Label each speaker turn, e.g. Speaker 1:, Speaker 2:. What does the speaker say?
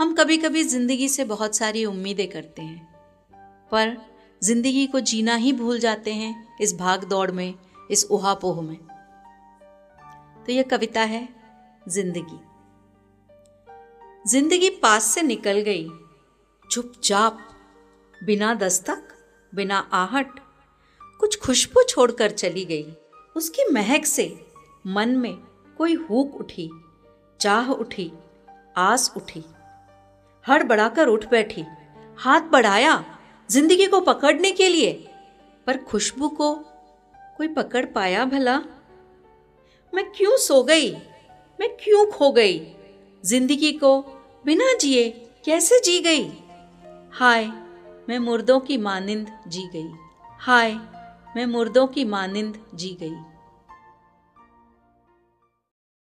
Speaker 1: हम कभी कभी ज़िंदगी से बहुत सारी उम्मीदें करते हैं। पर ज़िंदगी को जीना ही भूल जाते हैं इस भाग दौड़ में, इस उहापोह में। तो यह कविता है, ज़िंदगी। ज़िंदगी पास से निकल गई, चुपचाप, बिना दस्तक, बिना आहट, कुछ खुशबू छोड़कर चली गई। उसकी महक से मन में कोई हुक उठी, चाह उठी, आस उठी। हड़ बढ़ाकर उठ बैठी। हाथ बढ़ाया ज़िंदगी को पकड़ने के लिए, पर खुशबू को कोई पकड़ पाया भला? मैं क्यों सो गई? मैं क्यों खो गई? ज़िंदगी को बिना जिए कैसे जी गई? हाय, मैं मुर्दों की मानिंद जी गई। हाय, मैं मुर्दों की मानिंद जी गई।